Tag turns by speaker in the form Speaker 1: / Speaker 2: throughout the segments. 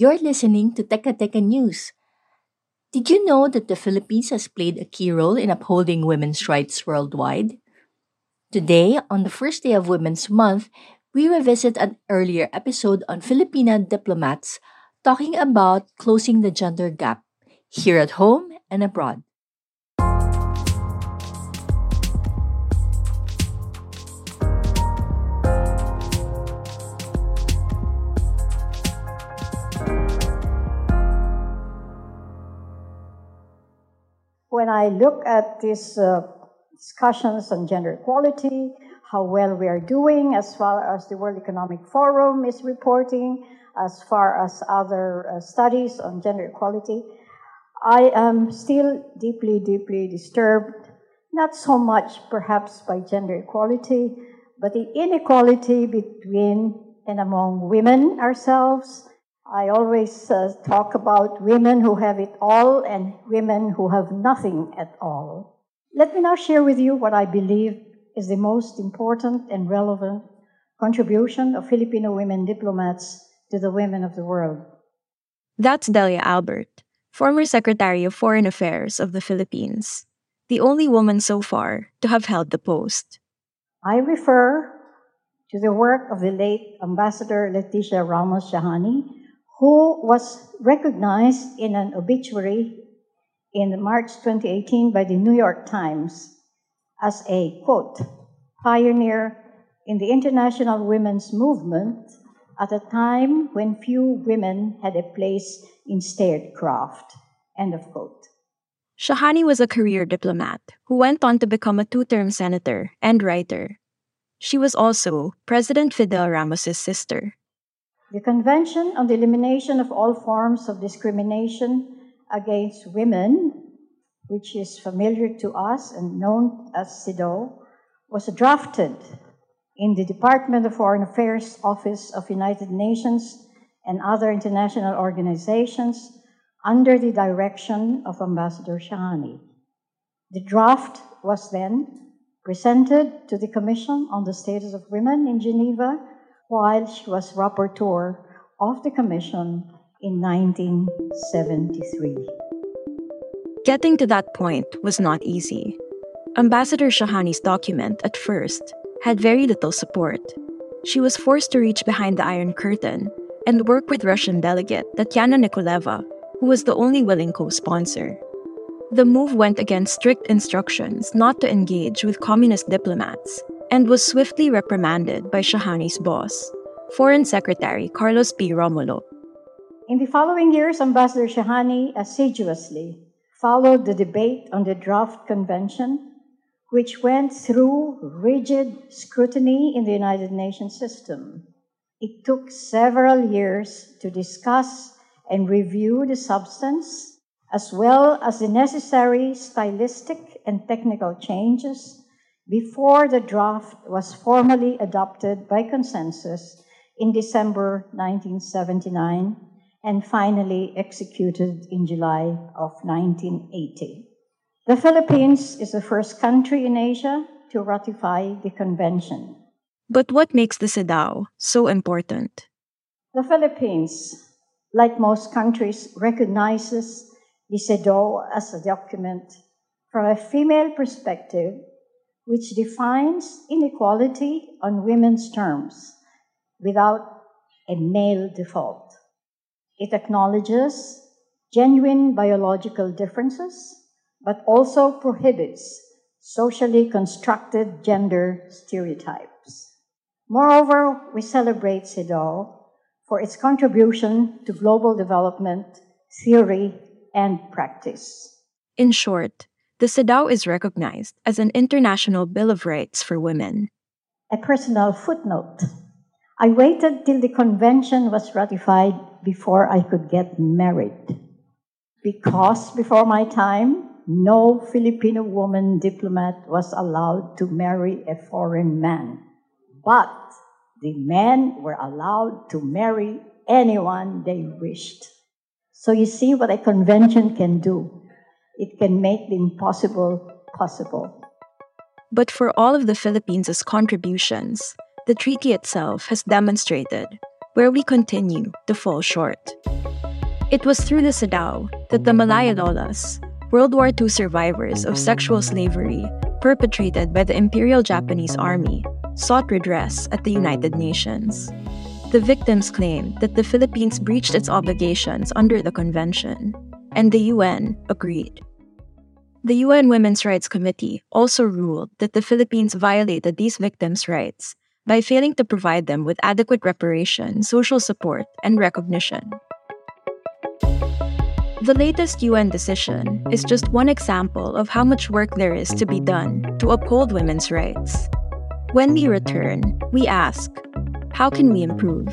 Speaker 1: You're listening to Teka Teka News. Did you know that the Philippines has played a key role in upholding women's rights worldwide? Today, on the first day of Women's Month, we revisit an earlier episode on Filipina diplomats talking about closing the gender gap here at home and abroad.
Speaker 2: When I look at these uh, discussions on gender equality, how well we are doing as far as the World Economic Forum is reporting, as far as other uh, studies on gender equality, I am still deeply, deeply disturbed, not so much perhaps by gender equality, but the inequality between and among women ourselves, I always uh, talk about women who have it all and women who have nothing at all. Let me now share with you what I believe is the most important and relevant contribution of Filipino women diplomats to the women of the world.
Speaker 3: That's Delia Albert, former Secretary of Foreign Affairs of the Philippines, the only woman so far to have held the post.
Speaker 2: I refer to the work of the late Ambassador Leticia Ramos Shahani, who was recognized in an obituary in March 2018 by the New York Times as a quote, pioneer in the international women's movement at a time when few women had a place in statecraft. End of quote.
Speaker 3: Shahani was a career diplomat who went on to become a two term senator and writer. She was also President Fidel Ramos's sister.
Speaker 2: The Convention on the Elimination of All Forms of Discrimination against Women, which is familiar to us and known as CEDAW, was drafted in the Department of Foreign Affairs Office of United Nations and other international organizations under the direction of Ambassador Shahani. The draft was then presented to the Commission on the Status of Women in Geneva while she was rapporteur of the Commission in 1973.
Speaker 3: Getting to that point was not easy. Ambassador Shahani's document, at first, had very little support. She was forced to reach behind the Iron Curtain and work with Russian delegate Tatyana Nikolaeva, who was the only willing co sponsor. The move went against strict instructions not to engage with communist diplomats and was swiftly reprimanded by Shahani's boss, Foreign Secretary Carlos P. Romulo.
Speaker 2: In the following years, Ambassador Shahani assiduously followed the debate on the draft convention, which went through rigid scrutiny in the United Nations system. It took several years to discuss and review the substance, as well as the necessary stylistic and technical changes before the draft was formally adopted by consensus in December 1979 and finally executed in July of 1980. The Philippines is the first country in Asia to ratify the convention.
Speaker 3: But what makes the CEDAW so important?
Speaker 2: The Philippines, like most countries, recognizes the CEDAW as a document from a female perspective which defines inequality on women's terms without a male default. It acknowledges genuine biological differences, but also prohibits socially constructed gender stereotypes. Moreover, we celebrate CEDAW for its contribution to global development, theory, and practice.
Speaker 3: In short, the CEDAW is recognized as an international Bill of Rights for women.
Speaker 2: A personal footnote. I waited till the convention was ratified before I could get married. Because before my time, no Filipino woman diplomat was allowed to marry a foreign man. But the men were allowed to marry anyone they wished. So you see what a convention can do. It can make the impossible possible.
Speaker 3: But for all of the Philippines' contributions, the treaty itself has demonstrated where we continue to fall short. It was through the CEDAW that the Malaya Lolas, World War II survivors of sexual slavery perpetrated by the Imperial Japanese Army, sought redress at the United Nations. The victims claimed that the Philippines breached its obligations under the convention, and the UN agreed. The UN Women's Rights Committee also ruled that the Philippines violated these victims' rights by failing to provide them with adequate reparation, social support, and recognition. The latest UN decision is just one example of how much work there is to be done to uphold women's rights. When we return, we ask, how can we improve?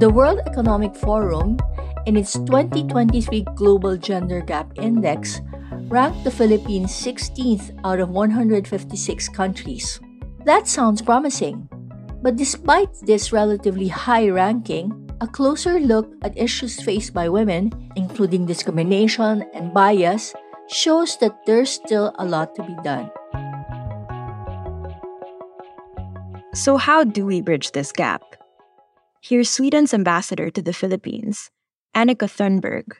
Speaker 1: The World Economic Forum, in its 2023 Global Gender Gap Index, ranked the Philippines 16th out of 156 countries. That sounds promising. But despite this relatively high ranking, a closer look at issues faced by women, including discrimination and bias, shows that there's still a lot to be done.
Speaker 3: So, how do we bridge this gap? Here's Sweden's ambassador to the Philippines, Annika Thunborg.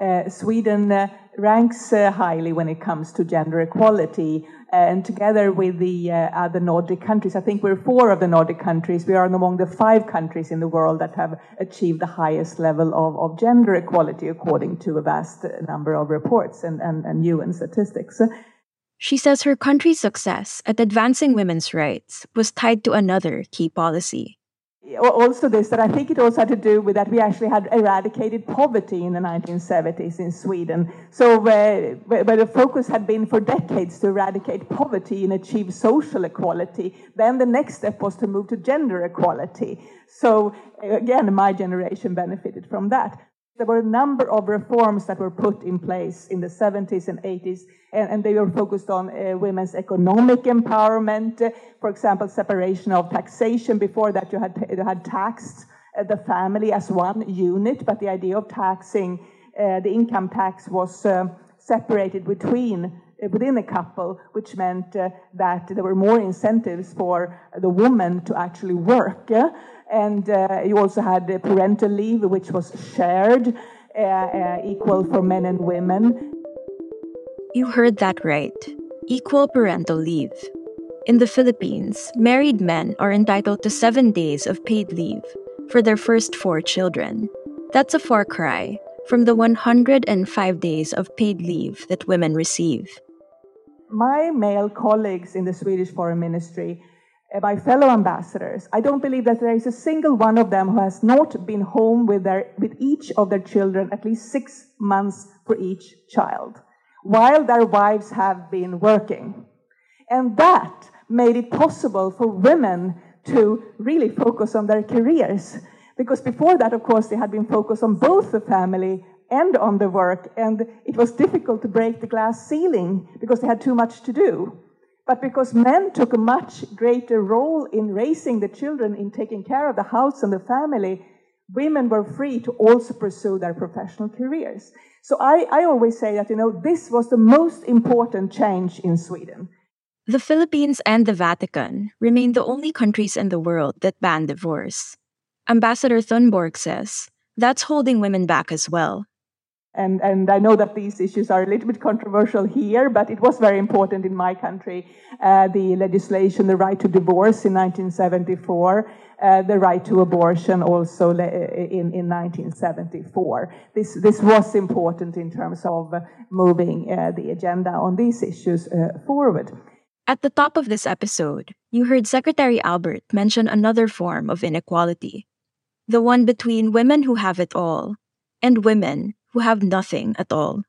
Speaker 4: Uh, Sweden uh, ranks uh, highly when it comes to gender equality. and together with the uh, other Nordic countries, I think we're four of the Nordic countries. We are among the five countries in the world that have achieved the highest level of, of gender equality, according to a vast number of reports and, and, and UN statistics.
Speaker 3: She says her country's success at advancing women's rights was tied to another key policy
Speaker 4: also this that I think it also had to do with that we actually had eradicated poverty in the 1970s in Sweden. So where, where the focus had been for decades to eradicate poverty and achieve social equality, then the next step was to move to gender equality. So again, my generation benefited from that. There were a number of reforms that were put in place in the 70s and 80s, and, and they were focused on uh, women's economic empowerment. Uh, for example, separation of taxation. Before that, you had, you had taxed uh, the family as one unit, but the idea of taxing uh, the income tax was uh, separated between uh, within a couple, which meant that there were more incentives for the woman to actually work. And uh, you also had parental leave, which was shared, uh, uh, equal for men and women.
Speaker 3: You heard that right. Equal parental leave. In the Philippines, married men are entitled to seven days of paid leave for their first four children. That's a far cry from the 105 days of paid leave that women receive.
Speaker 4: My male colleagues in the Swedish Foreign Ministry, uh, my fellow ambassadors, I don't believe that there is a single one of them who has not been home with, their, with each of their children at least six months for each child, while their wives have been working. And that made it possible for women to really focus on their careers. Because before that, of course, they had been focused on both the family and on the work, and it was difficult to break the glass ceiling because they had too much to do. But because men took a much greater role in raising the children, in taking care of the house and the family, women were free to also pursue their professional careers. So I, I always say that, you know, this was the most important change in Sweden.
Speaker 3: The Philippines and the Vatican remain the only countries in the world that ban divorce. Ambassador Thunborg says that's holding women back as well.
Speaker 4: And, and I know that these issues are a little bit controversial here, but it was very important in my country. Uh, the legislation, the right to divorce in 1974, uh, the right to abortion also in, in 1974. This, this was important in terms of moving uh, the agenda on these issues uh, forward.
Speaker 3: At the top of this episode, you heard Secretary Albert mention another form of inequality the one between women who have it all and women who have nothing at all.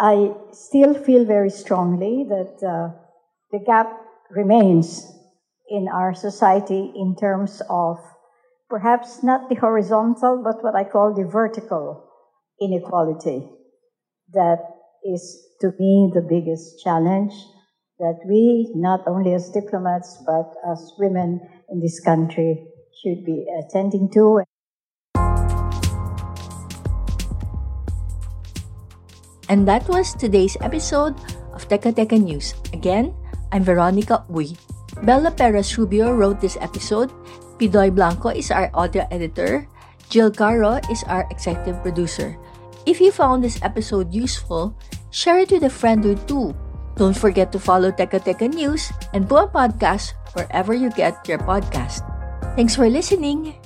Speaker 2: I still feel very strongly that uh, the gap remains in our society in terms of perhaps not the horizontal, but what I call the vertical inequality. That is, to me, the biggest challenge that we, not only as diplomats, but as women in this country, should be attending to.
Speaker 1: And that was today's episode of Teka Teka News. Again, I'm Veronica Uy. Bella Perez Rubio wrote this episode. Pidoy Blanco is our audio editor. Jill Caro is our executive producer. If you found this episode useful, share it with a friend or two. Don't forget to follow Teka Teka News and Puma Podcast wherever you get your podcast. Thanks for listening.